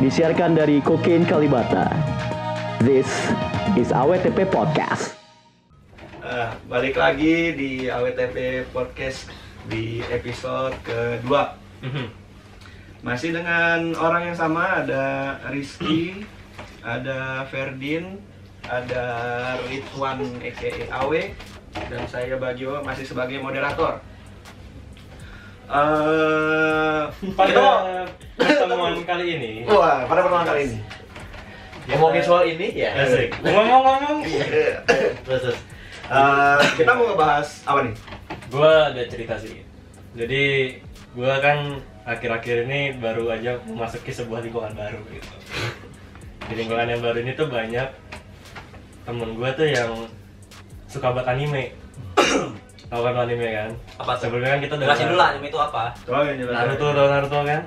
disiarkan dari Kokain Kalibata. This is AWTP Podcast. Eh, balik lagi di AWTP Podcast di episode kedua. Masih dengan orang yang sama, ada Rizky, ada Ferdin, ada Ridwan aka Awe, dan saya Bagio masih sebagai moderator. Eh, Pada pertemuan kali ini, wah pada pertemuan kali ini. Ngomongin soal ini ya. asik. Ngomong-ngomong, Terus terus. Eh, kita mau ngebahas apa nih? gua ada cerita sih. Jadi gua kan akhir-akhir ini baru aja memasuki sebuah lingkungan baru gitu. Di lingkungan yang baru ini tuh banyak temen gua tuh yang suka banget anime. Tahu kan anime kan? Apa tuh? Sebelumnya kan kita udah Jelasin dulu anime itu apa? Yang jelasin. Naruto tau Naruto kan?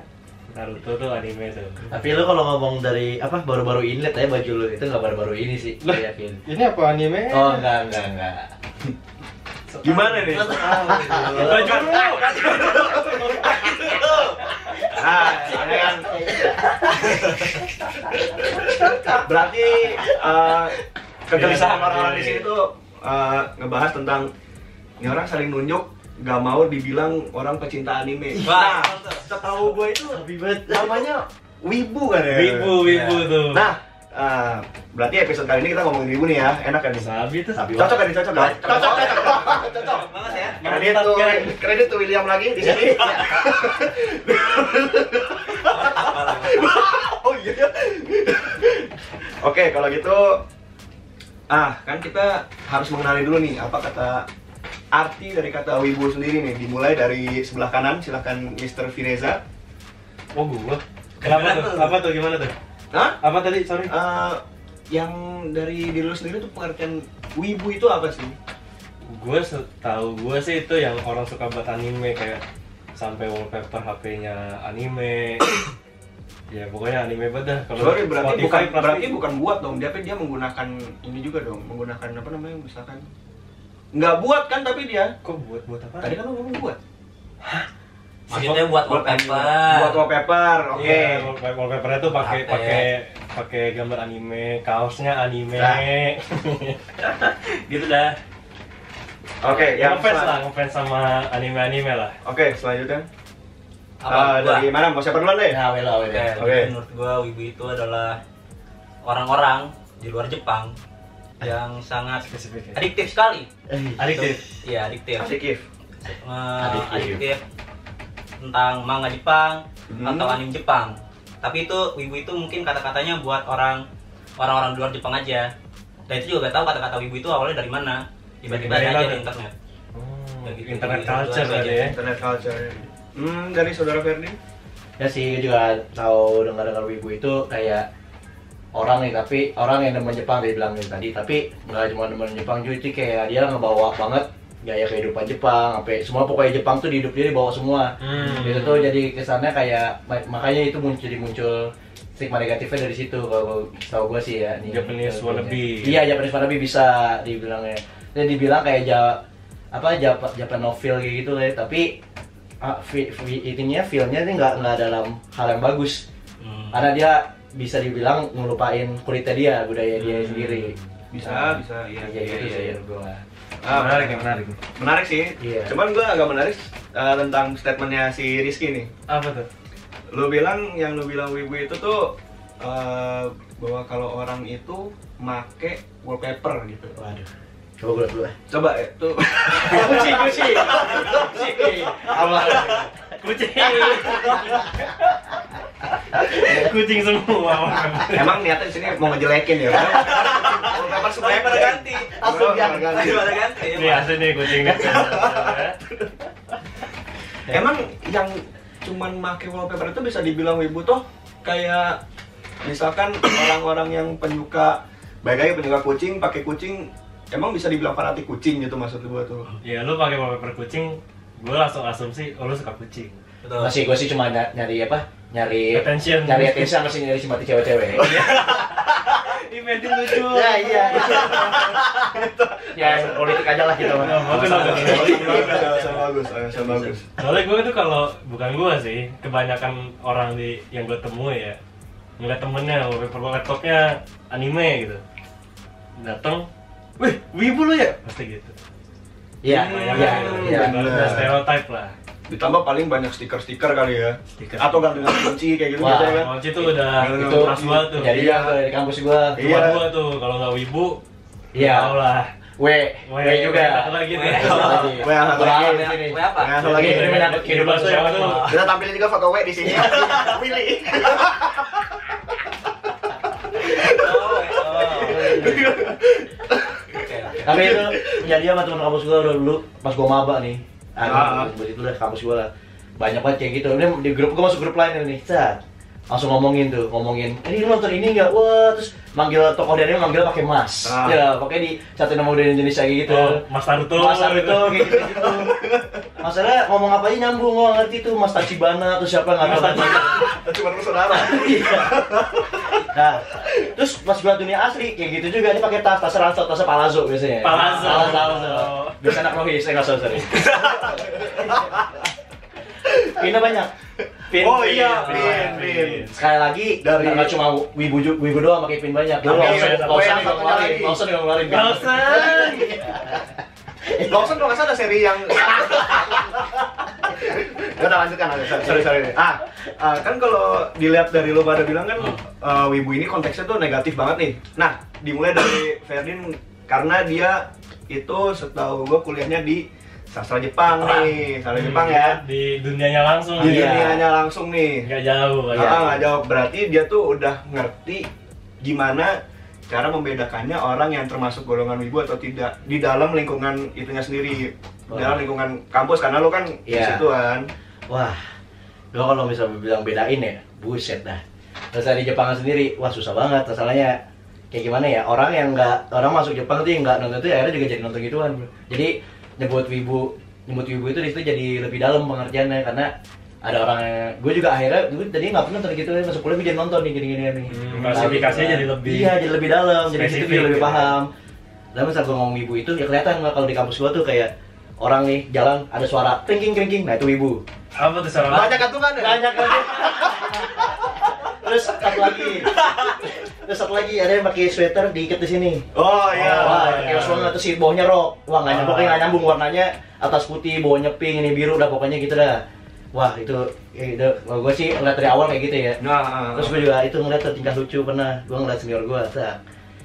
Naruto tuh anime tuh. Tapi lu kalau ngomong dari apa baru-baru ini lihat aja baju lu itu nggak baru-baru ini sih. Gue yakin. Ini apa anime? Oh enggak enggak enggak. Gimana nih? Baju lu. Ah, ini kan. Berarti eh, kegelisahan orang-orang di sini tuh eh, ngebahas tentang ini orang saling nunjuk gak mau dibilang orang pecinta anime. Wah, Nah, setahu gue itu namanya wibu kan ya. Wibu, wibu tuh. Nah, eh, berarti episode kali ini kita ngomongin wibu nih ya, enak kan nih? Sabi tuh. Sabi Cocok kan nih, cocok kan? Cocok, cocok, cocok. banget ya. Kredit tuh, kredit tuh William lagi di sini. oh iya. Oke, kalau gitu ah kan kita harus mengenali dulu nih apa kata arti dari kata wibu sendiri nih. Dimulai dari sebelah kanan, silahkan Mr. Fireza. Oh gua. Kenapa tuh? Apa tuh gimana tuh? Hah? Apa tadi? Sorry. Eh, yang dari diri lu sendiri tuh pengertian wibu itu apa sih? Gue tahu gue sih itu yang orang suka buat anime kayak sampai wallpaper HP-nya anime. ya pokoknya anime banget dah. Kalau Sorry, berarti Spotify bukan berarti bukan buat dong. Dia dia menggunakan ini juga dong, menggunakan apa namanya misalkan nggak buat kan tapi dia kok buat buat apa? tadi kan lu ngomong buat Maksudnya buat wallpaper. buat wallpaper oke Iya, wallpaper wallpapernya tuh pakai pakai pakai gambar anime, kaosnya anime. Nah. gitu dah. oke yang ngefans sel- lah, ngefans sama anime-anime lah. oke selanjutnya Apa? Ah, Gua. dari mana mau siapa duluan deh Nah, wela Oke, wela. Oke. menurut gua wibu itu adalah orang-orang di luar Jepang yang sangat Spesifik. ya. adiktif sekali. Adiktif. Iya, adiktif. Eh, Adiktif. adiktif tentang manga Jepang Hmm. atau anime Jepang. Tapi itu wibu itu mungkin kata-katanya buat orang orang-orang luar Jepang aja. Dan itu juga gak tahu kata-kata wibu itu awalnya dari mana. Tiba-tiba ada aja di internet. Oh, gitu. internet Gitu culture aja. ada ya. internet culture hmm dari saudara Ferdi Ya sih juga tahu dengar-dengar wibu itu kayak orang nih tapi orang yang demen Jepang dia bilang tadi tapi nggak cuma demen Jepang juga itu kayak dia ngebawa banget gaya kehidupan Jepang sampai semua pokoknya Jepang tuh di hidup dia dibawa semua Hmm. itu tuh jadi kesannya kayak ma- makanya itu muncul jadi muncul stigma negatifnya dari situ kalau tahu gue sih ya nih Japanese wannabe. iya Japanese wannabe bisa dibilangnya dan dibilang kayak ja, apa Japan novel kayak gitu ya tapi fi, ininya feelnya ini nggak nggak dalam hal yang bagus Hmm. karena dia bisa dibilang ngelupain kulitnya dia budaya dia Hmm. sendiri bisa Nah, bisa iya kayak gitu iya, sih iya. menurut gua Ah, menarik ya, menarik. menarik sih Iya. cuman gua agak menarik eh, tentang statementnya si Rizky nih Apa tuh? lu bilang yang lu bilang wibu itu tuh eh, bahwa kalau orang itu make wallpaper gitu waduh coba gue dulu coba ya tuh Kucing, kucing. Kucing. apa Kucing. Kucing semua. emang niatnya di sini mau ngejelekin ya wallpaper supaya pada ganti. langsung ganti. ganti Pada ganti. Asli nih kucingnya. emang yang cuman make wallpaper itu bisa dibilang wibu toh kayak misalkan orang-orang yang penyuka baik lagi penyuka kucing pakai kucing emang bisa dibilang fanatik kucing gitu maksud gua tuh Ya lu pakai wallpaper kucing, gue langsung asumsi oh, lu suka kucing. Betul. masih gue sih cuma ny- nyari apa nyari Attention. nyari attention masih nyari simpati cewek-cewek Inventin lucu. ya iya ya politik aja lah kita mah Bagus, bagus. Sama bagus, sama bagus. Soalnya gue tuh kalau bukan gue sih, kebanyakan orang di yang gue temui ya, ngeliat temennya wallpaper laptopnya anime gitu datang wih wibu lu ya pasti gitu Iya, iya, gitu. iya. bener. Udah stereotype lah Ditambah paling banyak stiker-stiker kali ya. Stiker. Atau gantungan kunci kayak gitu Wah, gitu ya kan. Kunci tuh udah Itu keras banget tuh Jadi Iya. yang di kampus gua. Iya. Dua tuh kalau nggak wibu Iya. tau lah W, W juga. satu lagi nih Satu lagi. W yang satu lagi. Kue apa? Yang satu lagi. Kehidupan sosial tuh. Kita tampilin juga foto W di sini. Willy. Oh, oh. Oke. Tapi itu jadi sama teman kampus udah dulu pas gua maba nih. Ah. Ah, sebut itu lah kampus gua lah. Banyak banget kayak gitu. Ini di grup gua masuk grup lain nih. Cat. Langsung ngomongin tuh, ngomongin, ini lu nonton ini enggak? Wah, terus manggil tokoh dari manggil pakai mas. Ah. Ya, pakai di satu nama udah Indonesia kayak gitu. oh, Mas Naruto Mas Naruto kayak gitu, gitu. Masalah ngomong apa aja nyambung, nggak ngerti tuh Mas Tachibana atau siapa nggak tahu. Cuma bersaudara. Iya. Nah, terus pas gua dunia asli kayak gitu juga ini pakai tas tas ransel tas palazzo biasanya. Palazzo. Palazzo. Biasa anak rohis, saya nggak sorry. Pindah banyak. Pin, Oh pin, iya, pin. pin, pin. Sekali lagi Dari- nggak cuma wibu wibu doang pakai pin banyak. Lu usah ada nggak ngeluarin, lagi. nggak ngeluarin. Usah. Lawson kalau nggak salah ada seri yang Ya udah lanjutkan aja, sorry, sorry, sorry. Ah, ah, kan kalau dilihat dari lo pada bilang kan eh, Wibu ini konteksnya tuh negatif banget nih Nah, dimulai dari Ferdin karena dia itu setahu gue kuliahnya di sastra Jepang nih Sastra Jepang ya di dunianya langsung Di dunianya langsung nih nggak jauh Ah, ya. nggak jawab berarti dia tuh udah ngerti gimana cara membedakannya orang yang termasuk golongan wibu atau tidak di dalam lingkungan itunya sendiri di dalam lingkungan kampus karena lo kan di Iya. situ kan Wah, lo kalau bisa bilang bedain ya, buset dah. Terus di Jepang sendiri, wah susah banget. Masalahnya kayak gimana ya? Orang yang nggak orang masuk Jepang tuh yang nggak nonton itu akhirnya juga jadi nonton gituan. bro. Jadi nyebut wibu, nyebut wibu itu di situ jadi lebih dalam pengertiannya karena ada orang yang gue juga akhirnya gue tadi nggak pernah nonton gitu masuk kuliah gue jadi nonton nih gini-gini nih. Hmm, klasifikasinya jadi lebih Iya, jadi lebih dalam. Jadi situ gue lebih gitu. paham. Dan saat gue ngomong wibu itu ya kelihatan nggak kalau di kampus gue tuh kayak orang nih jalan ada suara kringking kringking nah itu wibu apa tuh salah banyak kantungan ya banyak banget terus satu lagi terus satu lagi? Ada yang pakai sweater diikat di sini. Oh iya. Wah iya. kayak banget terus si bawahnya rok wah nggak nyambung Ah. nggak nyambung warnanya. Atas putih bawahnya pink ini biru udah pokoknya gitu dah. Wah itu ya, itu. Gue sih ngeliat dari awal kayak gitu ya. Nah ah, terus gue juga itu ngeliat tuh tingkah lucu pernah. Gue ngeliat senior gue tak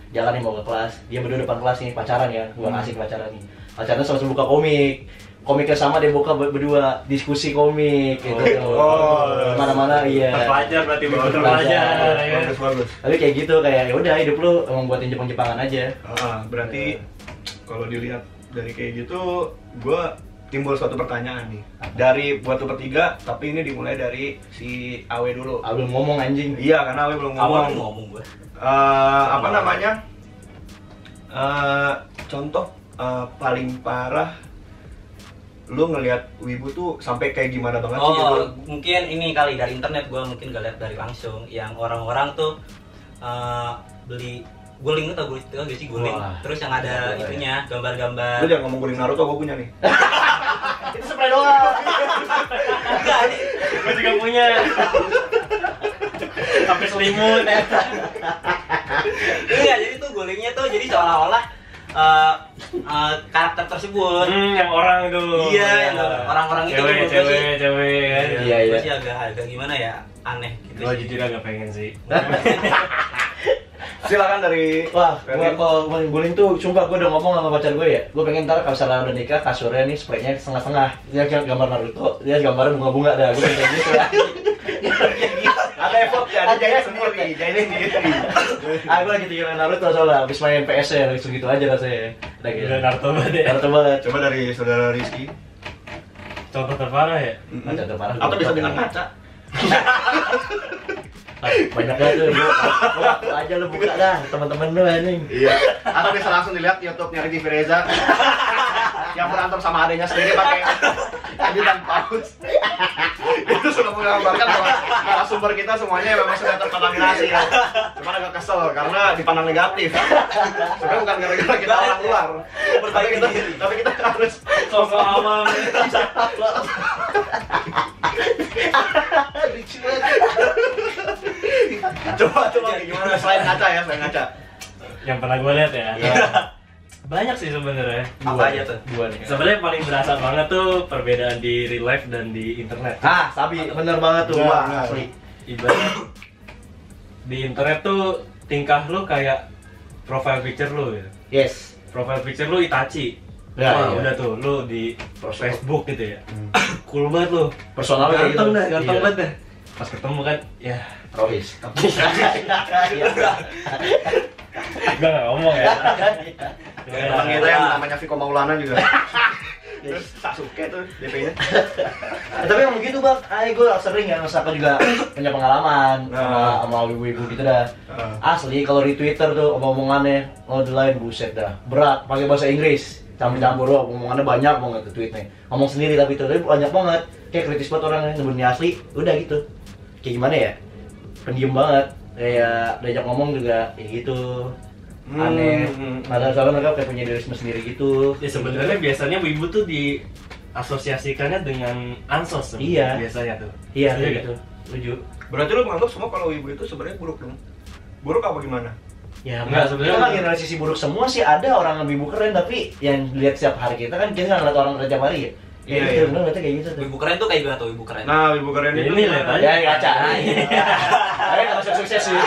jalan nih mau ke kelas. Dia berdua depan kelas nih pacaran ya. Gue Hmm. asik pacaran nih. Pacaran sama buka komik komiknya sama dia buka ber- berdua diskusi komik gitu. Oh. mana-mana iya. Terpelajar berarti Oh, terpelajar. terpelajar ya kan? bagus bagus. Tapi kayak gitu kayak ya udah hidup lu emang buatin Jepang-Jepangan aja. Ah, berarti kalau dilihat dari kayak gitu gue timbul suatu pertanyaan nih. Dari buat lo bertiga tapi ini dimulai dari si Awe dulu. Ah, belum ngomong anjing. Iya karena Awe belum ngomong. Awal ngomong gue. Eh, apa namanya? Eh, contoh eh, paling parah lu ngelihat wibu tuh sampai kayak gimana banget sih gitu Oh, mungkin ini kali dari internet gue mungkin gak lihat dari langsung. Yang orang-orang tuh eh, beli guling atau guling itu gak sih guling. Wah. Terus yang ada Boleh. itunya gambar-gambar. lu jangan ngomong guling Naruto gue punya nih itu spray doang Enggak, ini gue juga punya sampai selimut ya Iya, jadi tuh gulingnya tuh jadi seolah-olah eh, eh, karakter tersebut. hmm, yang orang itu. Iya, yang orang-orang itu cewek gua cewek sih- cewek kan? Iya, iya. Gua sih agak agak gimana ya? Aneh gitu. gue jujur agak pengen sih silakan dari Wah, gua Ferdi. kalau main guling tuh, sumpah gua udah ngomong sama pacar gue ya. Gue pengen ntar kalau misalnya udah nikah kasurnya nih spraynya setengah-setengah. Dia kayak gambar Naruto, dia gambarnya bunga-bunga dah. Gue kayak gitu ya. ada effort ya ada jahit sendiri jahit sendiri ah, gue lagi tinggalin Naruto soalnya, habis main PS ya, langsung gitu aja rasanya. Udah gitu. Naruto banget ya Naruto banget. coba dari saudara Rizky contoh terparah ya Ngaca terparah. atau bisa dengan kaca Banyak banget tuh, lu lu aja lu buka dah, teman-teman lu anjing. iya. Atau bisa langsung dilihat YouTube-nya Ricky Fireza. Yang berantem sama adanya sendiri pakai editan paus. Itu sudah menggambarkan bahwa narasumber kita semuanya memang sudah terkontaminasi ya cuman agak kesel karena dipandang negatif. Sebenarnya bukan gara-gara kita orang luar. Tapi kita tapi kita harus sosok awam Lucu banget. coba coba gimana selain ngaca ya selain ngaca yang pernah gue lihat ya Iya. banyak sih sebenarnya Apa aja tuh? Dua nih. sebenarnya paling berasa banget tuh perbedaan di real life dan di internet Ah, Sabi, bener banget tuh, Wah, asli. ibarat di internet tuh tingkah lu kayak profile picture lu gitu Yes. profile picture lu Itachi Ya, Wah, iya. udah tuh lu di Personal. Facebook gitu ya cool banget lu Personalnya kayak ganteng gitu. dah ganteng Iya. banget dah pas ketemu kan ya Rohis. gak ngomong ya Emang kita yang namanya Viko Maulana juga Terus Sasuke tuh DP-nya Eh, tapi emang begitu bang, ay gue sering ya ngesaka juga punya pengalaman Nah. sama sama ibu-ibu gitu dah. Ah. Asli kalau di Twitter tuh omong-omongannya oh the line buset dah, berat pakai bahasa Inggris, campur-campur wah omongannya banyak banget tuh tweetnya. Ngomong sendiri tapi tuh tapi banyak banget, kayak kritis banget orangnya sebenarnya asli, udah gitu. Kayak gimana ya? Pendiam banget, kayak diajak ngomong juga ya gitu. Hmm, Aneh, hmm, hmm. padahal soalnya mereka kayak punya diri sendiri gitu. ya sebenarnya biasanya wibu tuh diasosiasikannya dengan ansos Iya. biasanya tuh Iya, Setuju gitu. Setuju. Berarti lu menganggap semua kalau ibu itu sebenarnya buruk dong? Buruk apa gimana? Ya, Enggak, sebenarnya- kita kan generasi sisi buruk semua sih ada orang yang ibu keren tapi yang dilihat setiap hari kita kan kita nggak ngeliat orang kerja hari ya. Iya, Iya, iya. iya. bener ngeliatnya kayak gitu tuh. Ibu keren tuh kayak gimana tuh ibu keren? Nah, ibu keren itu ini lihat aja. Ya, kaca. Iya. Ayo nggak masuk sukses sih.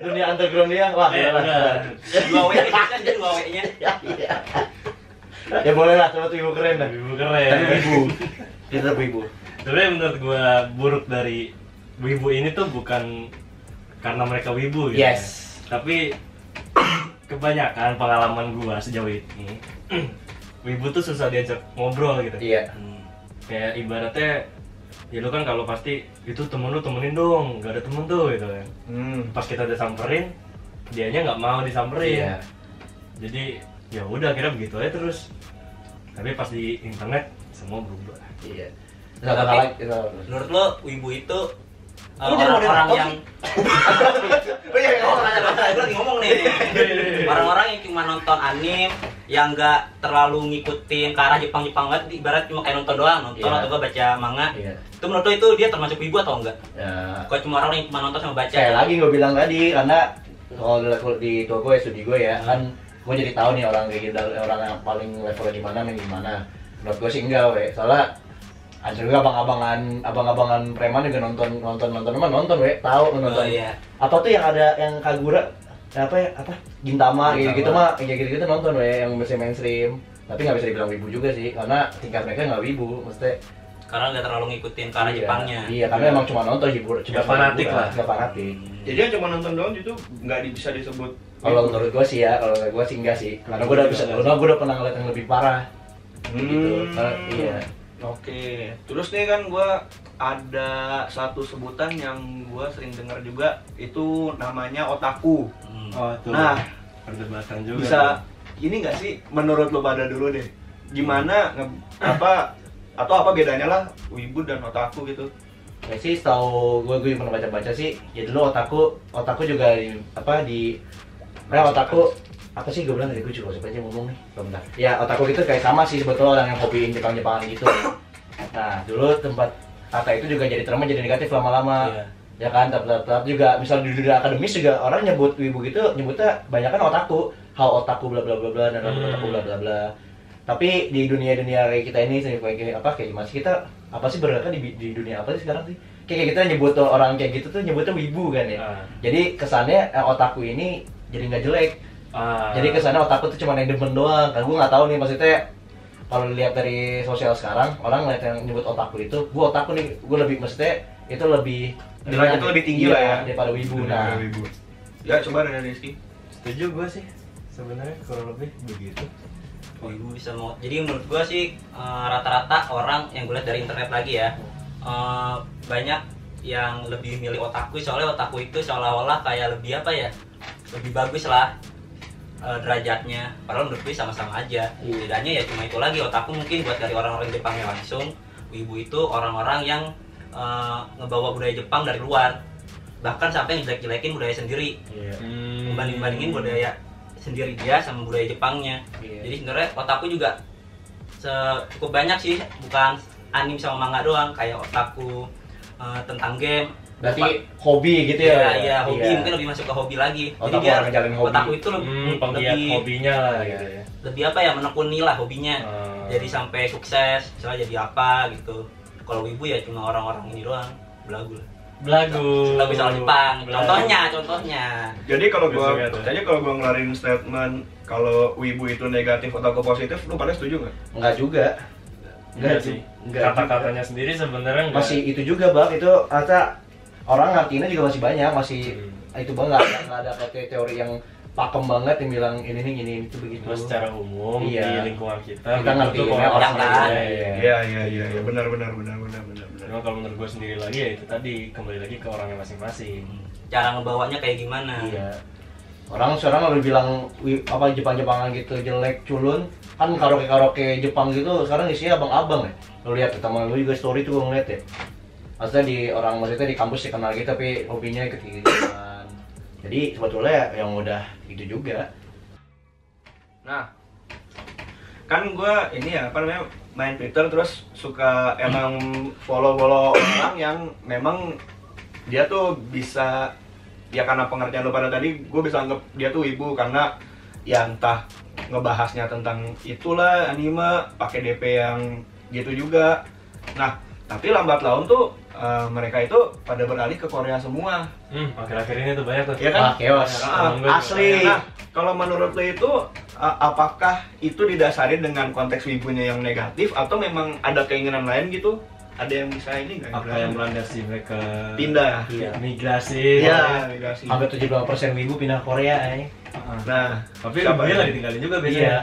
Dunia underground dia, wah. Iya, boleh lah. Dua W kan dia dua W nya. Ya, iya. Ya boleh lah, coba tuh ibu keren dah. Tapi keren ibu. Dia tetap ibu. sebenarnya menurut gua buruk dari wibu ini tuh bukan karena mereka wibu gitu Yes. ya. tapi kebanyakan pengalaman gua sejauh ini wibu tuh susah diajak ngobrol gitu Iya. kayak ibaratnya ya lu kan kalau pasti itu temen lu temenin dong gak ada temen tuh gitu kan Hmm. pas kita udah samperin dianya nggak mau disamperin Iya. jadi ya udah kira begitu aja terus tapi pas di internet semua berubah Iya. Nggak Tapi- bakal itu. Menurut lo wibu itu uh, orang-orang yang Oh iya, gue lagi ngomong nih. Orang-orang yang cuma nonton anime yang nggak terlalu ngikutin ke arah Jepang-Jepang banget, ibarat cuma kayak nonton doang, nonton Iya. atau gak baca manga. Iya. Itu menurut lo itu dia termasuk wibu atau enggak? Ya. Kok cuma orang yang cuma nonton sama baca? Sekali lagi gue bilang tadi karena kalau di- tua gue studi gue ya kan gue jadi tahu nih orang kayak gitu orang yang paling levelnya di mana main di mana menurut gue sih enggak we soalnya ada juga abang-abangan abang-abangan preman juga nonton nonton nonton emang nonton we tahu nonton Oh, iya. apa tuh yang ada yang kagura apa ya apa gintama Gintama. gitu gitu mah kayak gitu gitu nonton we yang masih mainstream tapi nggak bisa dibilang wibu juga sih karena tingkat mereka nggak wibu mesti Karena nggak terlalu ngikutin arah iya, Jepangnya. iya karena emang cuma nonton hibur cuma Nggak fanatik lah. nggak fanatik Jadi yang cuma nonton doang itu nggak bisa disebut Kalau menurut gua sih ya, kalau menurut gua sih enggak sih. Karena gua udah bisa, karena gua udah pernah ngeliat yang lebih parah. Gitu. Karena, iya. Oke, terus nih kan gua ada satu sebutan yang gua sering dengar juga itu namanya otaku. Hmm. oh tuh Nah, perdebatan juga Bisa tuh. ini nggak sih menurut lo pada dulu deh? Gimana nge- apa atau apa bedanya lah wibu dan otaku gitu? Ya sih, setahu gua gua pernah baca-baca sih. Ya dulu otakku, otakku juga di, apa di, nah otakku apa sih gue bilang tadi? Gue juga siapa aja ngomong nih. Bentar. Ya otakku itu kayak sama sih sebetulnya orang yang hobiin Jepang-Jepangan gitu. Nah dulu tempat kata itu juga jadi terima jadi negatif lama-lama. Iya. ya kan tetap juga misal di dunia akademis juga orang nyebut wibu gitu nyebutnya banyak kan otaku how otaku bla bla bla bla dan Hmm. otaku bla bla bla. Tapi di dunia dunia kayak kita ini kayak apa kayak masih kita apa sih berada di, di dunia apa sih sekarang sih? Kayak kita nyebut orang kayak gitu tuh nyebutnya wibu kan ya. Ah. jadi kesannya eh, otaku ini jadi nggak jelek Ah. jadi kesannya otaku tuh cuma yang demen doang kan gue nggak tahu nih maksudnya kalau lihat dari sosial sekarang orang lihat yang nyebut otaku itu gue otaku nih gue lebih maksudnya itu lebih Derajatnya lebih tinggi Iya, lah ya. daripada wibu nah wibu. Ya coba dari Rizky. setuju gue sih sebenarnya kurang lebih begitu Wibu bisa mau. Jadi menurut gua sih eh, rata-rata orang yang gue lihat dari internet lagi ya eh, banyak yang lebih milih otaku soalnya otaku itu seolah-olah kayak lebih apa ya lebih bagus lah eh, derajatnya. Padahal menurut gue sama-sama aja. Iya. bedanya ya cuma itu lagi. Otaku mungkin buat dari orang-orang Jepangnya langsung wibu itu orang-orang yang eh, ngebawa budaya Jepang dari luar. Bahkan sampai ngejelek-jelekin budaya sendiri. Iya. Hmm. membanding-bandingin budaya sendiri dia sama budaya Jepangnya. Iya. jadi sebenarnya otaku juga cukup banyak sih. Bukan anime sama manga doang. Kayak otaku eh, tentang game Berarti hobi gitu Iya, ya? iya, hobi mungkin lebih masuk ke hobi lagi. Otak Jadi dia orang ngejalanin hobi. otakku itu lebih Hmm, lebih, hobinya lah gitu ya. lebih apa ya menekuni lah hobinya. Hmm. Jadi sampai sukses, misalnya jadi apa gitu. Kalau ibu ya cuma orang-orang ini doang, belagu lah. Belagu. Lagu soal Jepang. Belagu. Contohnya, contohnya. Jadi kalau gua, jadi kalau gua ngeluarin statement kalau wibu itu negatif atau ke positif, lu pada setuju nggak? Enggak juga. Enggak sih. Enggak Kata-katanya sendiri sebenarnya enggak. masih itu juga bang itu kata orang ngertiinnya juga masih banyak masih Hmm. itu bang nggak ada kayak teori yang pakem banget yang bilang ini nih ini itu begitu Terus secara umum Iya. di lingkungan kita, Kita ngerti ya, kalau orang. Iya. Iya iya iya iya benar benar benar benar benar benar. Cuma kalau menurut gue sendiri lagi ya itu tadi kembali lagi ke orangnya masing-masing. Cara ngebawanya kayak gimana? iya orang sekarang lebih bilang apa Jepang-Jepangan gitu jelek culun kan karaoke karaoke Jepang gitu sekarang isinya abang-abang ya lu lihat teman lu juga story tuh gue ngeliat ya maksudnya di orang maksudnya di kampus dikenal gitu tapi hobinya ikut jadi sebetulnya yang udah itu juga. Nah, kan gua ini ya apa namanya main Twitter terus suka emang follow-follow orang yang memang dia tuh bisa ya karena pengertian lu pada tadi gue bisa anggap dia tuh ibu karena ya entah ngebahasnya tentang itulah anime pakai DP yang gitu juga. Nah tapi lambat laun tuh eh, mereka itu pada beralih ke Korea semua Hmm, akhir-akhir ini tuh banyak tuh. ya kan chaos. Ah, gua juga Asli. Nah, kalau menurut lo itu a- apakah itu didasari dengan konteks wibunya yang negatif atau memang ada keinginan lain gitu? Ada yang bisa ini nggak? Apa yang melandasi mereka pindah? Iya. migrasi? Iya, migrasi. Hampir 72% wibu pindah Korea eh. Ah. Nah, Tapi siapa dia ya? nggak ditinggalin juga biasanya. Iya.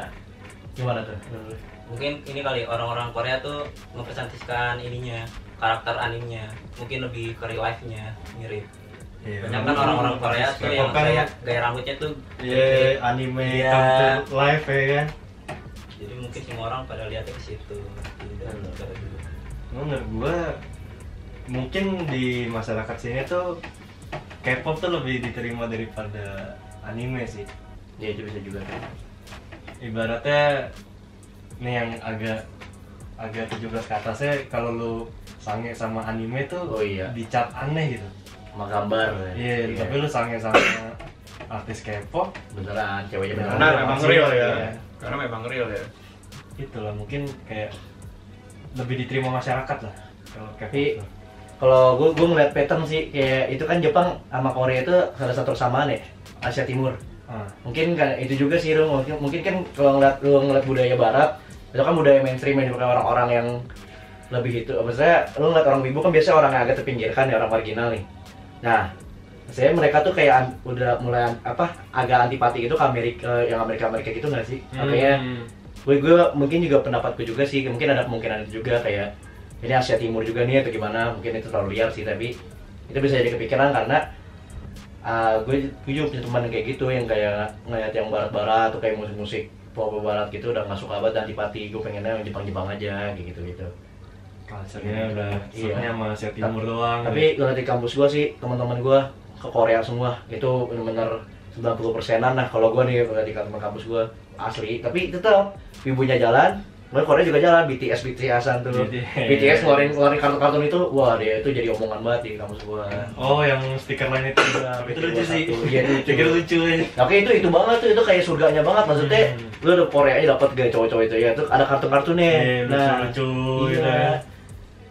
Gimana tuh? Mungkin ini kali orang-orang Korea tuh mempesantiskan ininya, karakter animenya. Mungkin lebih ke real life-nya mirip. Iya. Banyak kan orang-orang Korea tuh yang Kan- gaya, gaya rambutnya tuh Iya, anime life ya kan. jadi mungkin semua orang pada lihatnya ke situ. Negara dulu. Menurut gua mungkin di masyarakat sini tuh K-pop tuh lebih diterima daripada anime sih. Iya, itu bisa juga. Ibaratnya nih yang agak agak 17 ke atasnya kalau lu sange sama anime tuh Oh iya. dicap aneh gitu. Sama gambar. Iya, tapi lu sange sama artis K-pop beneran ceweknya beneran. Karena memang real ya. Iya. Karena memang real ya. itulah mungkin kayak lebih diterima masyarakat lah kalau K-pop. Kalau gue gue ngeliat pattern sih kayak itu kan Jepang sama Korea itu salah satu kesamaan ya Asia Timur. Ah, Mungkin kan itu juga sih lu mungkin, mungkin kan kalau ngeliat lu ngeliat budaya Barat itu kan budaya mainstream yang dipakai orang-orang yang lebih itu. Maksudnya lu ngeliat orang wibu kan biasa orang yang agak terpinggirkan ya orang marginal nih. Nah, saya mereka tuh kayak an- udah mulai apa agak antipati gitu ke Amerika yang Amerika Amerika gitu nggak sih? Makanya hmm, gue gue mungkin juga pendapatku juga sih mungkin ada kemungkinan itu juga kayak ini Asia Timur juga nih atau gimana mungkin itu terlalu liar sih tapi itu bisa jadi kepikiran karena uh, gue gue juga punya teman kayak gitu yang kayak ngeliat yang barat-barat atau kayak musik-musik pop barat gitu udah nggak suka banget antipati gue pengennya yang Jepang-Jepang aja kayak gitu gitu culture-nya udah Iya. iya. sama Asia Timur doang tapi kalau di kampus gue sih teman-teman gue ke Korea semua itu benar-benar 90 persenan nah kalau gue nih di kampus gue asli tapi tetap ibunya jalan Mereka Korea juga jalan BTS BTSan tuh BTS. BTS ngeluarin ngeluarin kartun-kartun itu wah dia itu jadi omongan banget di kampus gue oh yang stiker lain itu juga itu lucu sih Iya, itu lucu. pikir lucu ya Oke itu itu banget tuh itu kayak surganya banget maksudnya Hmm. lu udah Korea aja dapat gaya cowok-cowok itu ya tuh ada kartun-kartunnya Iya, lucu-lucu gitu iya. ya.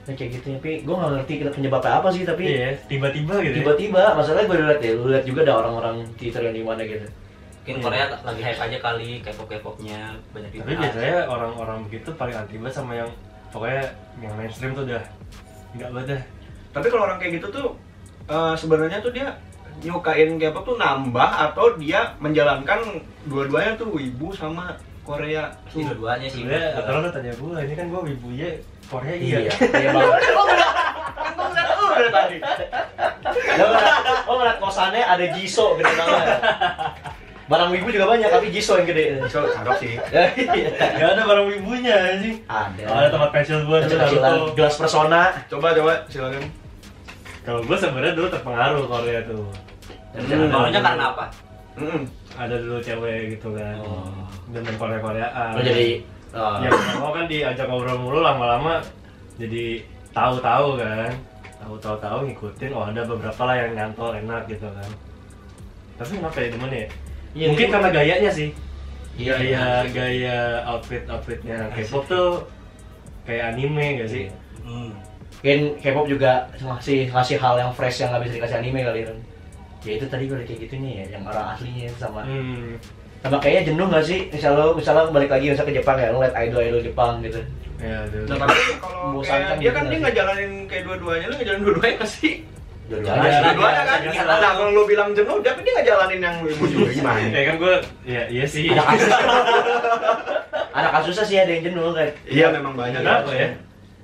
Nah, kayak gitu tapi gue nggak ngerti penyebabnya apa sih tapi iya tiba-tiba gitu ya. tiba-tiba masalahnya gue lihat ya lu lihat juga ada orang-orang Twitter yang di mana gitu Mungkin Korea lagi hype aja kali K-pop K-popnya banyak tapi dibahas. biasanya orang-orang begitu paling anti banget sama yang pokoknya yang mainstream tuh udah nggak banget dah Tapi kalau orang kayak gitu tuh eh, sebenarnya tuh dia nyukain K-pop tuh nambah atau dia menjalankan dua-duanya tuh wibu sama Korea sih tuh. dua-duanya sih. gua. kalau tanya gue ini kan gue wibu ya Korea iya iya iya banget Udah tadi. lo ngeliat lo ngeliat kosannya ada Jisoo gede banget barang wibu juga banyak tapi Jisoo yang gede So, cakep sih. Iya. nggak ada barang wibunya sih ada oh, ada tempat pensil kecil-kecilan Naruto. gelas persona Coba coba silakan. kalau gue sebenarnya dulu terpengaruh Korea tuh Dan Awalnya karena apa? Mm-mm. ada dulu cewek gitu kan Oh. dan Korea Koreaan lo jadi oh, ya mau kan diajak ngobrol mulu lama-lama jadi tahu-tahu kan tahu tahu tahu ngikutin oh ada beberapa lah yang nyantol enak gitu kan tapi kenapa ya demen ya Iya, mungkin iya. karena gayanya sih Iya, gaya iya. gaya outfit outfitnya K-pop tuh kayak anime gak sih Hmm. Mungkin K-pop juga ngasih ngasih hal yang fresh yang nggak bisa dikasih anime kali kan. Ya itu tadi gue udah kayak gitunya ya, yang orang aslinya sama hmm. Sama kayaknya jenuh nggak sih? Misalnya misalnya balik lagi misalnya ke Jepang ya, ngeliat idol idol Jepang gitu. ya. Nah, tapi kalau kayak dia gitu kan nggak dia sih? ngejalanin kayak dua-duanya, lu ngejalanin dua-duanya nggak sih? Dua-duanya. Kan? Nah, kalau lu bilang jenuh, tapi dia ngejalanin yang ibu juga gimana? ya kan gue ya iya sih Ada kasus. ada kasusnya sih ada yang jenuh kan. Iya memang banyak. kenapa ya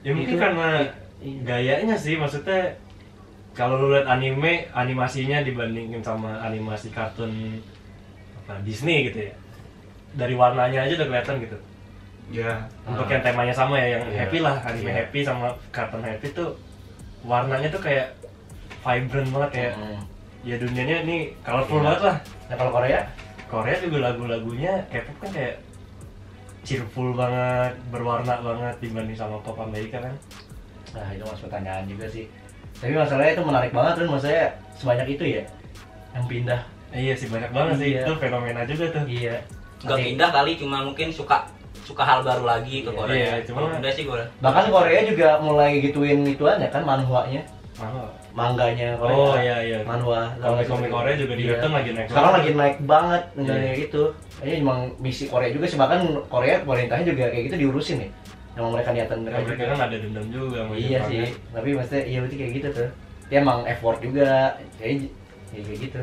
ya mungkin Itu- karena Iya. gayanya sih maksudnya kalau lu lihat anime animasinya dibandingin sama animasi kartun apa Disney gitu ya dari warnanya aja udah kelihatan gitu Ya. untuk Ah. yang temanya sama ya yang Iya. happy lah anime Iya. happy sama kartun happy tuh warnanya tuh kayak vibrant banget kayak Hmm. ya dunianya ini colorful Iya. banget lah Nah kalau Korea? Korea juga lagu-lagunya K-pop kan kayak cheerful banget berwarna banget dibanding sama pop Amerika kan Nah itu mas pertanyaan juga sih. Tapi masalahnya itu menarik banget kan, maksudnya sebanyak itu ya yang pindah. Iya sih banyak banget sih Iya. itu fenomena juga tuh Iya. Nggak pindah kali, cuma mungkin suka suka hal baru lagi ke Korea. iya, cuma- pindah sih gue. Bahkan Korea juga mulai gituin ituan ya kan manhwanya, Mana? mangganya Korea. Oh iya iya. Manhwa. Komik-komik Korea juga di Iya. Lagi naik. Sekarang lagi naik banget Iya. gitu. Kayaknya emang misi Korea juga sih bahkan Korea pemerintahnya juga kayak gitu diurusin nih. Yang mereka niatan Ya, mereka mereka kan ada dendam juga sama Iya sih, kan. tapi maksudnya iya berarti kayak gitu tuh. Dia emang effort juga, kayak ya kayak gitu.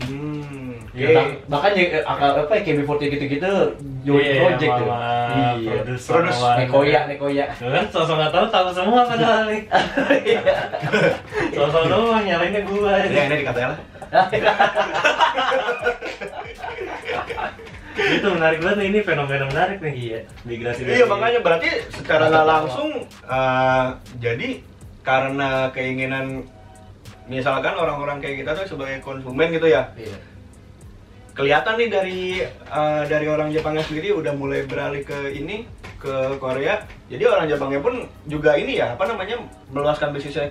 Hmm. Iya, Kayak- tapi- bahkan ya, akal apa ya KB40 gitu-gitu join Iya, project tuh. Iya. produser Produs Nekoya, Nekoya. Tuh kan sosok nggak tahu tahu semua padahal nih. Iya. Sosok doang nyalainnya gua. Ya ini dikatain lah. Itu menarik banget nih ini fenomena menarik nih. Iya. Migrasi Iya makanya berarti secara langsung eh, jadi karena keinginan misalkan orang-orang kayak kita tuh sebagai konsumen gitu ya Iya. kelihatan nih dari eh, dari orang Jepangnya sendiri udah mulai beralih ke ini ke Korea jadi orang Jepangnya pun juga ini ya apa namanya meluaskan bisnisnya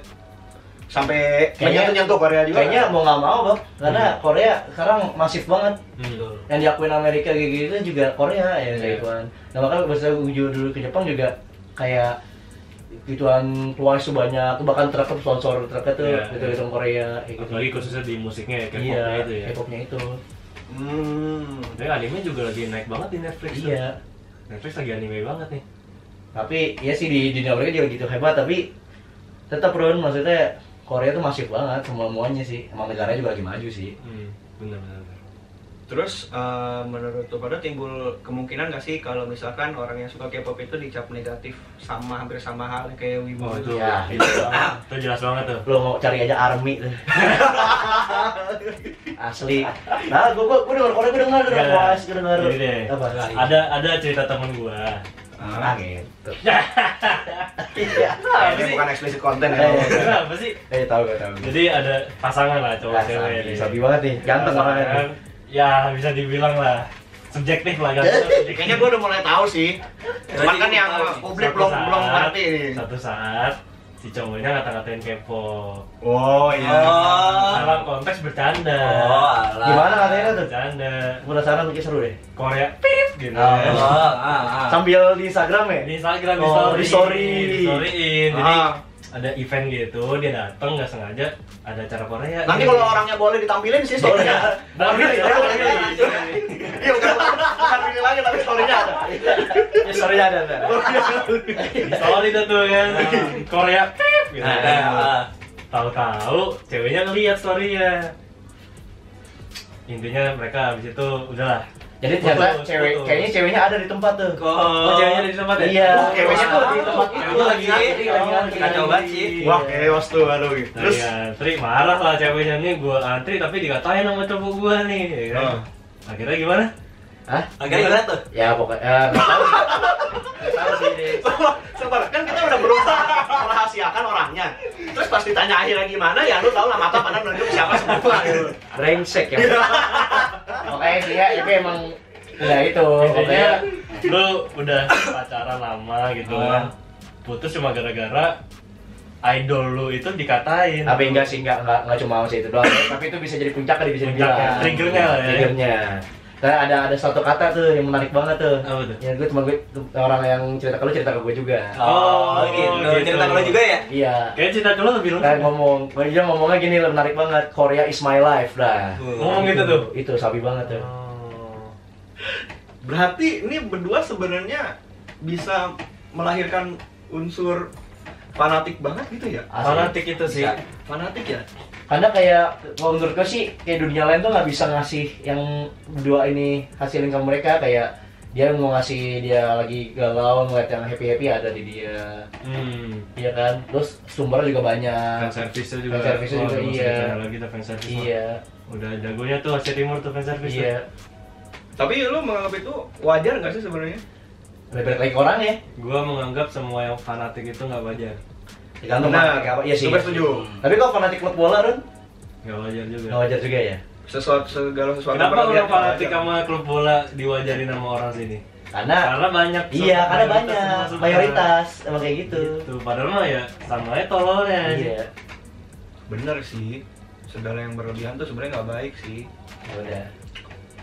sampai Kayaknya- nyentuh Korea juga Kayaknya mau nggak mau bang, karena Korea sekarang masif banget. Hmm. Yang diakuin Amerika kayak gitu juga Korea ya kayak Iya. gituan. Nah makanya pas gue dulu ke Jepang juga kayak gituan Twice tuh banyak, tuh bahkan truk sponsor truknya tuh Iya, gitu gitu Korea kayak gitu. Apalagi khususnya di musiknya ya, K-popnya iya, itu ya. K-popnya itu. hmm. Tapi anime juga lagi naik banget di Netflix. tuh. Iya. Netflix lagi anime banget nih. Tapi ya sih di di Amerika juga gitu hebat tapi tetap Ron maksudnya Korea tuh masif banget semua semuanya sih. Emang negaranya juga lagi maju sih. Hmm, benar benar. Terus eh, menurut lu pada timbul kemungkinan gak sih kalau misalkan orang yang suka K-pop itu dicap negatif sama hampir sama hal kayak wibu Oh itu, gitu? Ya, itu, itu jelas banget tuh. Lo mau cari aja army tuh. Asli. Nah, gua gua, gua denger gua denger denger Nggak, Twice, gua denger Gini deh. apa? Ada ada cerita temen gua. Ah, gitu. Ya, Iya. ini bukan eksplisit konten ya. Apa sih? Eh, tahu gak tahu. Jadi ada pasangan lah cowok Nah, cewek sabi, banget nih. Ganteng orangnya. Ya bisa dibilang lah subjektif lah kan. Kayaknya gue udah mulai tahu sih. Cuman kan yang publik belum belum ngerti nih. Satu saat si cowoknya ngata-ngatain kepo. Oh iya. Oh. Dalam konteks bercanda. Oh, alah. Gimana katanya tuh? Bercanda. Penasaran mungkin seru deh. Korea pip gitu. Oh. Oh, ah, ah. Sambil di Instagram ya? Di Instagram di Oh, story. di story. Di storyin. Jadi Ah. Ada event gitu, dia datang nggak sengaja ada acara Korea. Nanti Dia- kalau orangnya boleh ditampilin sih story-nya. Boleh, Boleh, boleh, boleh. boleh. Iya bukan bukan ini lagi tapi story-nya ada. Ya, sorry ada story dah tuh kan Korea pip gitu. Ah, ah. Tahu-tahu ceweknya ngeliat storynya. Intinya mereka habis itu udahlah. Jadi ternyata cewek, putus. kayaknya ceweknya ada di tempat tuh. Oh, ceweknya di tempat ya? Iya, Oh, ceweknya tuh di tempat itu lagi lagi lagi oh, kacau banget sih. Wah, chaos tuh aduh. Terus Terus ya, Tri marah lah ceweknya nih gua antri tapi dikatain sama cowok gua nih ya kan. Oh. Akhirnya gimana? Hah? Akhirnya gimana tuh? Ya pokoknya eh, nggak tahu. Nggak tahu sih ini. Kan kita udah berusaha merahasiakan orangnya. Terus pas ditanya akhirnya gimana, ya lu tau lah mata pada nunjuk siapa semua gitu. Brengsek ya. Pokoknya sih ya, tapi emang ya itu. Intinya Pokoknya lu udah pacaran lama gitu Ah. kan. Putus cuma gara-gara idol lu itu dikatain. Tapi enggak sih, enggak enggak, enggak cuma masih itu doang. tapi itu bisa jadi puncaknya bisa Puncaknya, dibilang. triggernya lah ya. Triggernya. Karena ada ada satu kata tuh yang menarik banget tuh. Apa tuh? Ya gue teman gue orang yang cerita ke lu cerita ke gue juga. Oh, Oh, gitu. gitu. Cerita lo juga ya? Iya. Kayak cerita dulu lebih Kayak lengkap. ngomong, dia ngomongnya gini menarik banget. Korea is my life dah. Ngomong gitu tuh. Itu sabi banget tuh. Oh. Berarti ini berdua sebenarnya bisa melahirkan unsur fanatik banget gitu ya? Asli. Fanatik itu sih. Bisa. Fanatik ya? Karena kayak kalau menurut gue sih kayak dunia lain tuh nggak bisa ngasih yang berdua ini hasilin ke mereka kayak dia mau ngasih dia lagi galau ngeliat yang happy happy ada di dia Hmm. iya kan terus sumbernya juga banyak Fan service juga. Fan service-nya Oh, juga, usah iya. lagi tuh fan service. mah. iya Udah jagonya tuh Asia Timur tuh fan service. iya Tapi lu menganggap itu wajar nggak sih sebenarnya? lebih baik lagi orang ya Gua menganggap semua yang fanatik itu nggak wajar. Tergantung fanatik apa iya sih Super setuju. tapi kalau fanatik klub bola Run Nggak wajar juga. nggak wajar juga ya Sesuatu segala sesuatu Kenapa nggak fanatik sama klub bola diwajarin sama orang sini? karena Karena banyak. iya karena mayoritas banyak suka. mayoritas emang kayak gitu Gitu. Padahal mah ya sama aja tololnya. iya Bener sih. Segala yang berlebihan tuh sebenarnya nggak baik sih. ya udah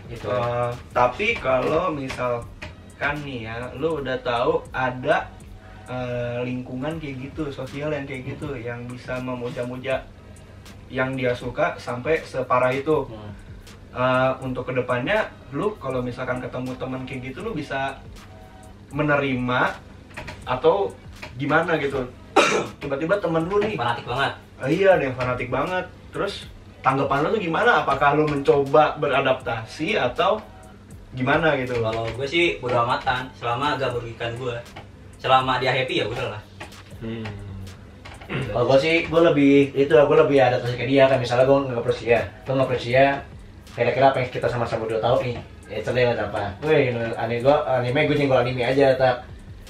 gitu Eh, tapi kalau misalkan nih ya, lu udah tahu ada eh, lingkungan kayak gitu, sosial yang kayak gitu, yang bisa memuja-muja yang dia suka sampai separah itu. Hmm. Eh, untuk ke depannya, lu kalau misalkan ketemu teman kayak gitu, lu bisa menerima atau gimana gitu? Tiba-tiba temen lu nih, Fanatik banget. Ah, iya ada yang fanatik banget. Terus tanggapan lu tuh gimana? Apakah lu mencoba beradaptasi atau gimana gitu? Kalau gue sih bodo amatan, selama agak merugikan gue. Selama dia happy ya udah lah. Hmm. Kalau gue sih, gue lebih itu gue lebih adaptasi ke dia kan. Misalnya gue nggak dia, gue nggak dia, kira-kira apa yang kita sama-sama udah tahu nih, ya cerita nggak apa, weh anime gue anime gue nyenggol anime aja, tak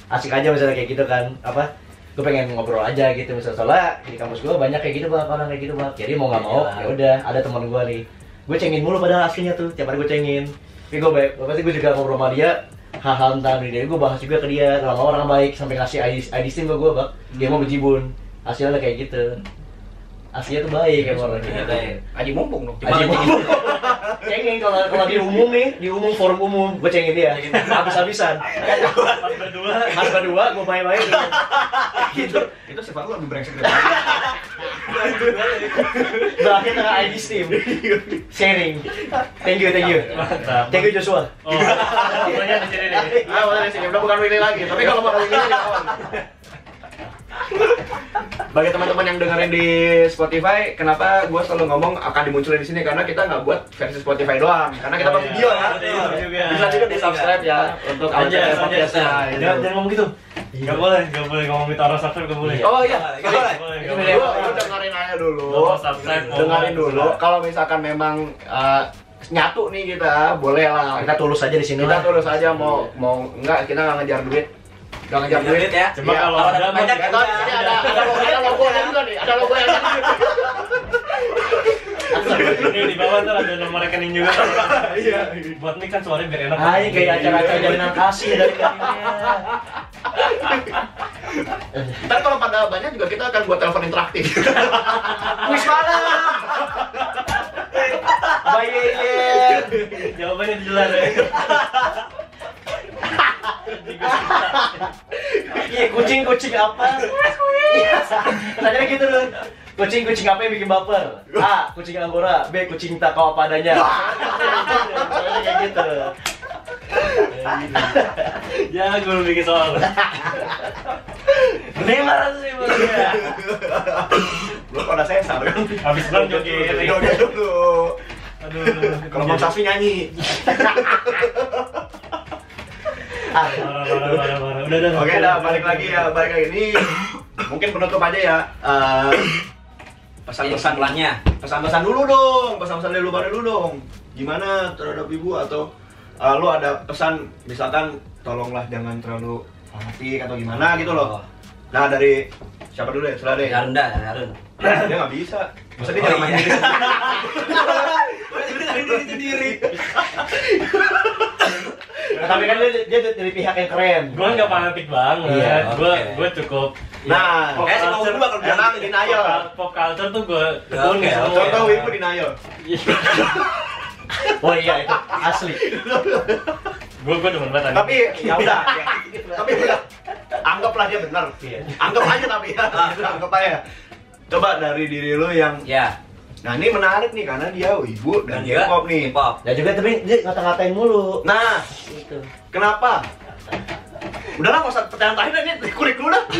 asik aja misalnya kayak gitu kan, apa? Gue pengen ngobrol aja gitu misalnya. Soalnya di kampus gue banyak kayak gitu bang. Orang kayak gitu bang. Jadi mau nggak mau ya udah ada teman gue nih. Gue cengin mulu padahal aslinya tuh tiap hari gue cengin. Tapi gue baik pasti gue juga ngobrol sama dia hal-hal tentang diri dia. Gue bahas juga ke dia lama orang baik sampai ngasih ID, ID SIM ke gue bang. Dia mau bejibun hasilnya kayak gitu aslinya tuh baik emang orang gitu baik. Aji mumpung dong. Aji mau- cengin kalau kalau di umum nih di umum forum umum gue cengin dia habis-habisan Pas berdua. mas kedua gue baik-baik itu itu sifat lu lebih brengsek dari gua. berakhir dengan ID Steam sharing thank you thank you Mantap. thank you Joshua Oh, di sini nih. Ah, di sini. Udah bukan Willy lagi. Tapi kalau mau ya kawan. Bagi teman-teman yang dengerin di Spotify, kenapa gue selalu ngomong akan dimunculin di sini karena kita nggak buat versi Spotify doang, karena kita Oh, buat iya. video ya. Bisa juga di subscribe ya untuk Aja, podcastnya. Jangan, jangan ngomong gitu. Gak boleh, gak boleh ngomong minta orang subscribe, gak boleh. Oh iya, Nggak boleh. Gak boleh, Lu lu dengerin aja dulu. Nggak dengerin dulu. Kalau misalkan memang eh, nyatu nih kita, boleh lah. kita tulus aja di sini kita tulus aja mau mau enggak kita nggak ngejar duit ngejar Jangan duit duit ya. Cuma Iya. kalau ada banyak Ya, kan, ini ada ada logo ada logonya juga nih ada logo yang Ini di bawah ntar ada nomor rekening juga. iya Buat mic kan suaranya biar enak. Ah, ini kayak acara-acara jalinan kasih dari. Ntar kalau pada banyak juga kita akan buat telepon interaktif. Wis malam. Bayeyen. Jawabannya jelas ya. Iya, kucing-kucing apa? Iya, Tanya gitu loh. Kucing-kucing apa yang bikin baper? A. Kucing anggora. B. Kucing tak kau apa adanya. Soalnya kayak gitu. Ya, gue bikin soal. Bener sih bosnya. Lu pada sesar kan? Habis pulang joget. Joget dulu. Aduh. Kalau Bang Safi nyanyi. Ah. Udah, udah. Oke, dah balik lagi ya, balik lagi. Ini mungkin penutup aja ya. Eh, pesan-pesan Kesimpulannya. pesan-pesan dulu dong, pesan-pesan dari lu pada dulu dong. Gimana terhadap ibu atau eh, lu ada pesan misalkan tolonglah jangan terlalu fanatik atau gimana gitu loh. Nah dari siapa dulu ya? Serah deh. Harun dah, Harun. Dia nggak bisa. Masa dia Oh, jangan iya. main diri. Diri sendiri. tapi kan dia, dia dari pihak yang keren. gue nggak fanatik banget Iya, gue oke. gue cukup Nah, pop kayak sama culture- gua kalau bilang pop- denial. pop- pop culture tuh gue Oke, semua contoh wibu denial. Oh iya itu asli. gue gue demen banget. Tapi ya udah, ya. tapi udah. Anggaplah dia benar. Iya. Anggap aja tapi ya. Anggap aja. Coba dari diri lu yang Ya, Nah ini menarik nih karena dia wibu dan dan K-pop nih. K-pop. Ya juga tapi dia ngata-ngatain mulu. Nah, Gitu. kenapa? Udahlah nggak usah pertanyaan terakhir ini kulik dulu dah.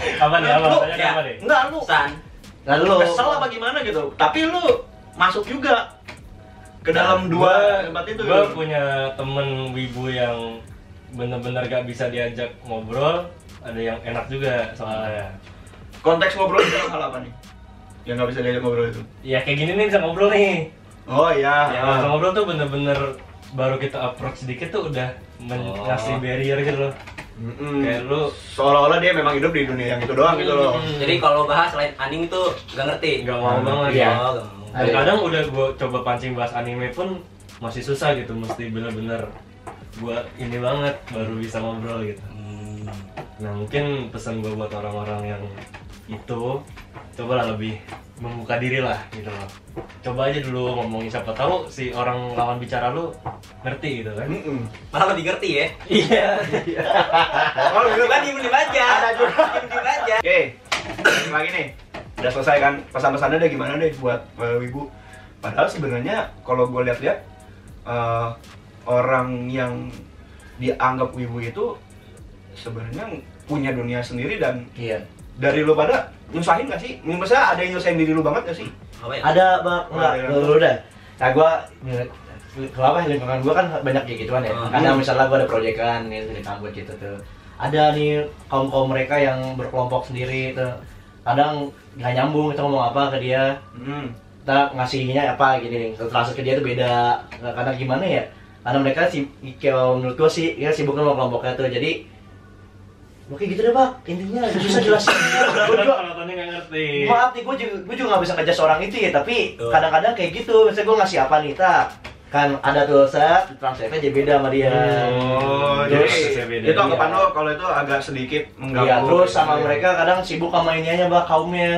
apa nih apa Lu, Tanya ya. apa nih Enggak lu San. Lalu kesel apa gimana gitu. Tapi lu masuk juga ke dalam dua tempat itu. gue punya temen wibu yang bener-bener gak bisa diajak ngobrol ada yang enak juga soalnya Konteks ngobrol itu hal apa nih? Yang nggak bisa diajak ngobrol itu. ya kayak gini nih bisa ngobrol nih Oh iya. ya Ah. ngobrol tuh bener-bener baru kita approach sedikit tuh udah men- Oh. ngasih barrier gitu loh Mm-mm. kayak lu seolah-olah dia memang hidup di dunia yang itu doang gitu loh. Mm. Jadi kalau bahas selain anime itu gak ngerti. nggak mau banget Iya. Oh, gak kadang udah gue coba pancing bahas anime pun masih susah gitu mesti bener-bener gue ini banget baru bisa ngobrol gitu Hmm. Nah mungkin pesan gue buat orang-orang yang itu cobalah lebih membuka diri lah gitu loh. Coba aja dulu ngomongin siapa tahu si orang lawan bicara lu ngerti gitu kan. Mm-mm. Malah lebih ngerti ya. Iya. Oh, gitu. Tiba diem diem aja. Diem diem aja. Oke, balik lagi nih. Udah selesai kan pesan-pesannya deh gimana deh buat uh, wibu. Padahal sebenarnya kalau gue lihat-lihat uh, orang yang dianggap wibu itu sebenarnya punya dunia sendiri dan Iya. Dari lu pada nyusahin gak sih? Maksudnya ada yang nyusahin diri lu banget gak sih? Apa ya? Ada bang, enggak, Ada. dulu udah. Nah gua kenapa lingkungan gua kan banyak kayak gituan ya. Hmm. Kadang misalnya gua ada proyekan nih di kampus gitu tuh. Ada nih kaum kaum mereka yang berkelompok sendiri tuh. Kadang nggak nyambung kita ngomong apa ke dia, Hmm. kita ngasihnya apa gini nih. Transfer ke dia tuh beda. Kadang gimana ya? Karena mereka sih, kayak menurut gua sih, ya sibuk sama kelompoknya tuh. Jadi Oke gitu deh pak, intinya susah jelasin. Gua juga Penontonnya nggak ngerti. maaf nih gue juga gue juga nggak bisa ngejas orang itu ya tapi kadang-kadang kayak gitu misalnya gue ngasih apa nih tak kan ada tuh set transfernya jadi beda sama dia Oh, Terus, jadi beda. itu anggapan Iya. lo kalau itu agak sedikit mengganggu. Iya, terus sama Iya. mereka kadang sibuk sama ininya mbak kaumnya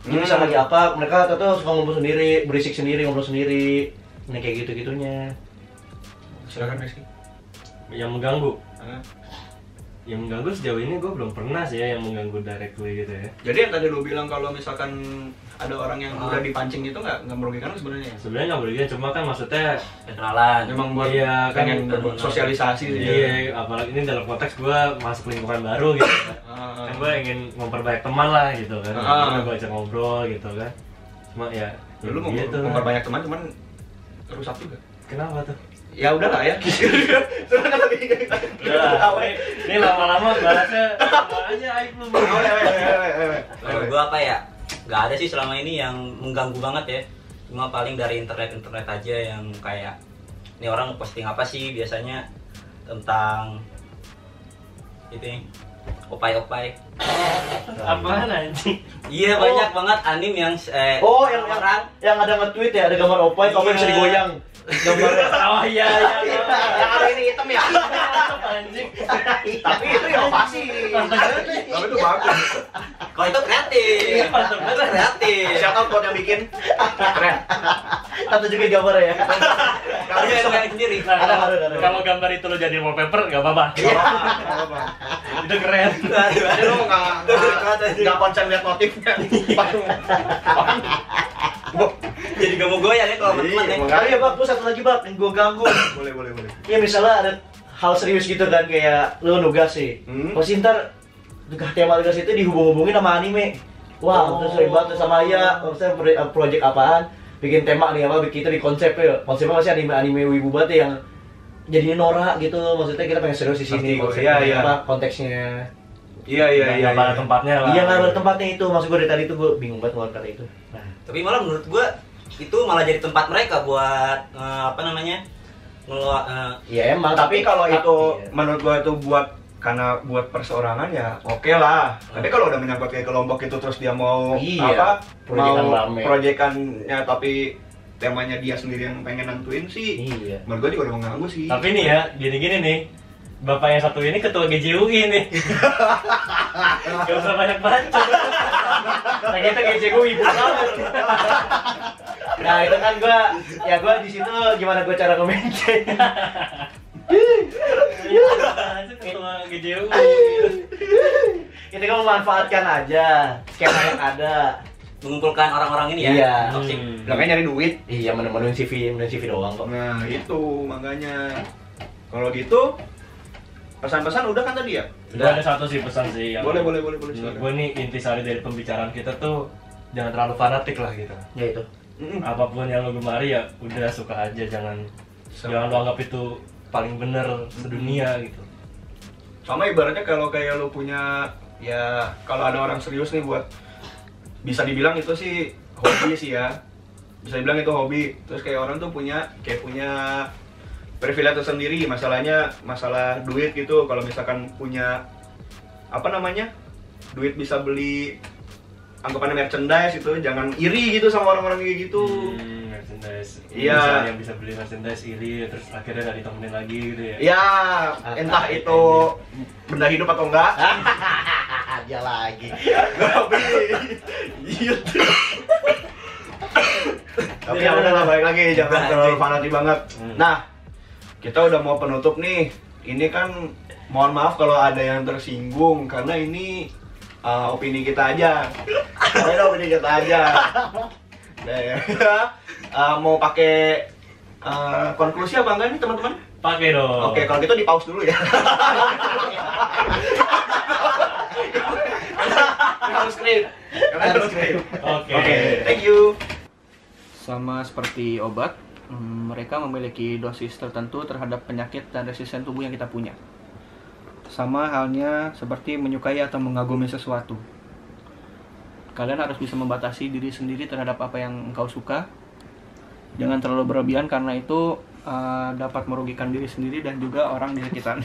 jadi Hmm. bisa lagi apa mereka tuh suka ngobrol sendiri berisik sendiri ngobrol sendiri ini kayak gitu gitunya Silakan Rizky. Yang mengganggu. Yang mengganggu sejauh ini gue belum pernah sih ya yang mengganggu directly gitu ya. Jadi yang tadi lu bilang kalau misalkan ada orang yang Ah. udah dipancing itu nggak nggak merugikan lu sebenarnya. ya? Sebenarnya nggak boleh cuma kan maksudnya Kenalan. Memang buat Iya, kan bener. sosialisasi sih. Iya, apalagi ini dalam konteks gue masuk lingkungan baru gitu. Ah. kan gue ingin memperbanyak teman lah gitu kan. Ah. Gue ajak ngobrol gitu kan. Cuma ya, ya Dulu mau gitu memperbanyak teman cuman rusak juga. Kenapa tuh? Ya udah lah ya. Sudah kan tadi kita. Udah, ini, lama-lama bahasnya aja aib lu. Oh. Kalau gua apa ya? Gak ada sih selama ini yang mengganggu banget ya. Cuma paling dari internet-internet aja yang kayak ini orang posting apa sih biasanya tentang itu opai-opai. Apaan anjing? Iya banyak banget anime yang eh, oh yang orang yang ada nge-tweet ya ada gambar opai kamu Iya. bisa digoyang gambar Oh iya, iya, iya. Yang ada ini hitam ya. Anjing. Tapi itu inovasi. Tapi itu bagus. kalau itu kreatif. Itu kreatif. Out buat yang bikin. Keren. atau juga gambar ya Kalau dia yang sendiri. Ada, ada. Kalau gambar itu lo jadi wallpaper nggak apa-apa. Itu keren. Jadi nggak nggak- nggak konsen lihat motifnya. Jadi gak mau goyang ya kalau teman ya. Iya, Tapi ya bang, terus satu lagi bang, yang gue ganggu Boleh, boleh, boleh. Ya misalnya ada hal serius gitu kan kayak lu nugas sih. Hmm. Pasti ntar tugas tema tugas itu dihubung-hubungin sama anime. Wah, Oh. terus sering banget tuh sama ya, maksudnya pro- eh, project apaan? Bikin tema nih apa, bikin itu di konsep ya. Konsepnya masih anime-anime wibu banget ya, yang jadi norak gitu. Maksudnya kita pengen serius di sini konsepnya, iya, iya. apa konteksnya. Iya, iya, iya. Nggak pada iya. tempatnya lah. Iya nggak ada tempatnya itu. Maksud gue dari tadi tuh gue bingung banget ngeluarin kata itu. Nah, Tapi malah menurut gua itu malah jadi tempat mereka buat eh, apa namanya? ngeluar eh, ya emang. Tapi kalau itu iya. menurut gua itu buat karena buat perseorangan ya oke lah. Tapi kalau udah menyangkut kayak kelompok itu terus dia mau Iya, apa proyekan mau rame. proyekannya tapi temanya dia sendiri yang pengen nentuin sih Iya. menurut gue juga udah mengganggu sih Tapi nih ya, gini-gini nih. Bapak yang satu ini ketua GJUI nih. Gak usah banyak bacot. Nah kita GJUI ibu banget. Nah itu kan gua, ya gua di situ gimana gua cara nge-maintain. ketua GJUI. Kita kan memanfaatkan aja skema yang ada. mengumpulkan orang-orang ini ya Iya. toxic Hmm. Nyari duit Iya, menemuin CV, menemuin CV doang kok. nah itu makanya kalau gitu pesan-pesan udah kan tadi ya? Gue ada satu sih pesan sih yang boleh boleh boleh boleh gue nih intisari dari pembicaraan kita tuh jangan terlalu fanatik lah gitu. Ya itu. Apa pun yang lo gemari ya udah suka aja jangan jangan lo anggap itu paling bener sedunia gitu. sama ibaratnya kalau kayak lu punya ya kalau ada orang serius nih buat bisa dibilang itu sih hobi sih ya. Bisa dibilang itu hobi. Terus kayak orang tuh punya kayak punya privilege tersendiri masalahnya masalah duit gitu kalau misalkan punya apa namanya duit bisa beli anggapannya merchandise itu jangan iri gitu sama orang-orang kayak gitu Hmm, merchandise. Iya. Yang bisa beli merchandise iri terus akhirnya nggak ditemenin lagi gitu ya. ya entah itu benda hidup atau enggak Dia lagi. Gak beli. Gitu. Tapi ya udah lah balik lagi jangan terlalu fanatik banget. Hmm. Nah, kita udah mau penutup nih. Ini kan mohon maaf kalau ada yang tersinggung karena ini uh, opini kita aja. Karena opini kita aja. Nah, ya. Uh, mau pakai uh, konklusi apa enggak nih teman-teman? Pakai dong. Oke, kalau gitu di pause dulu ya. harus skrip. Karena harus skrip. Oke. Oke, thank you. Sama seperti obat, mereka memiliki dosis tertentu terhadap penyakit dan resisten tubuh yang kita punya. Sama halnya seperti menyukai atau mengagumi sesuatu. Kalian harus bisa membatasi diri sendiri terhadap apa yang engkau suka. Jangan terlalu berlebihan karena itu uh, dapat merugikan diri sendiri dan juga orang di sekitar.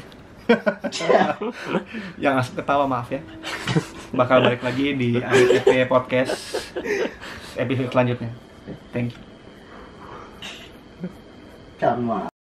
yang asal ketawa maaf ya. Bakal balik lagi di AITP Podcast episode selanjutnya. Thank you. ったまあ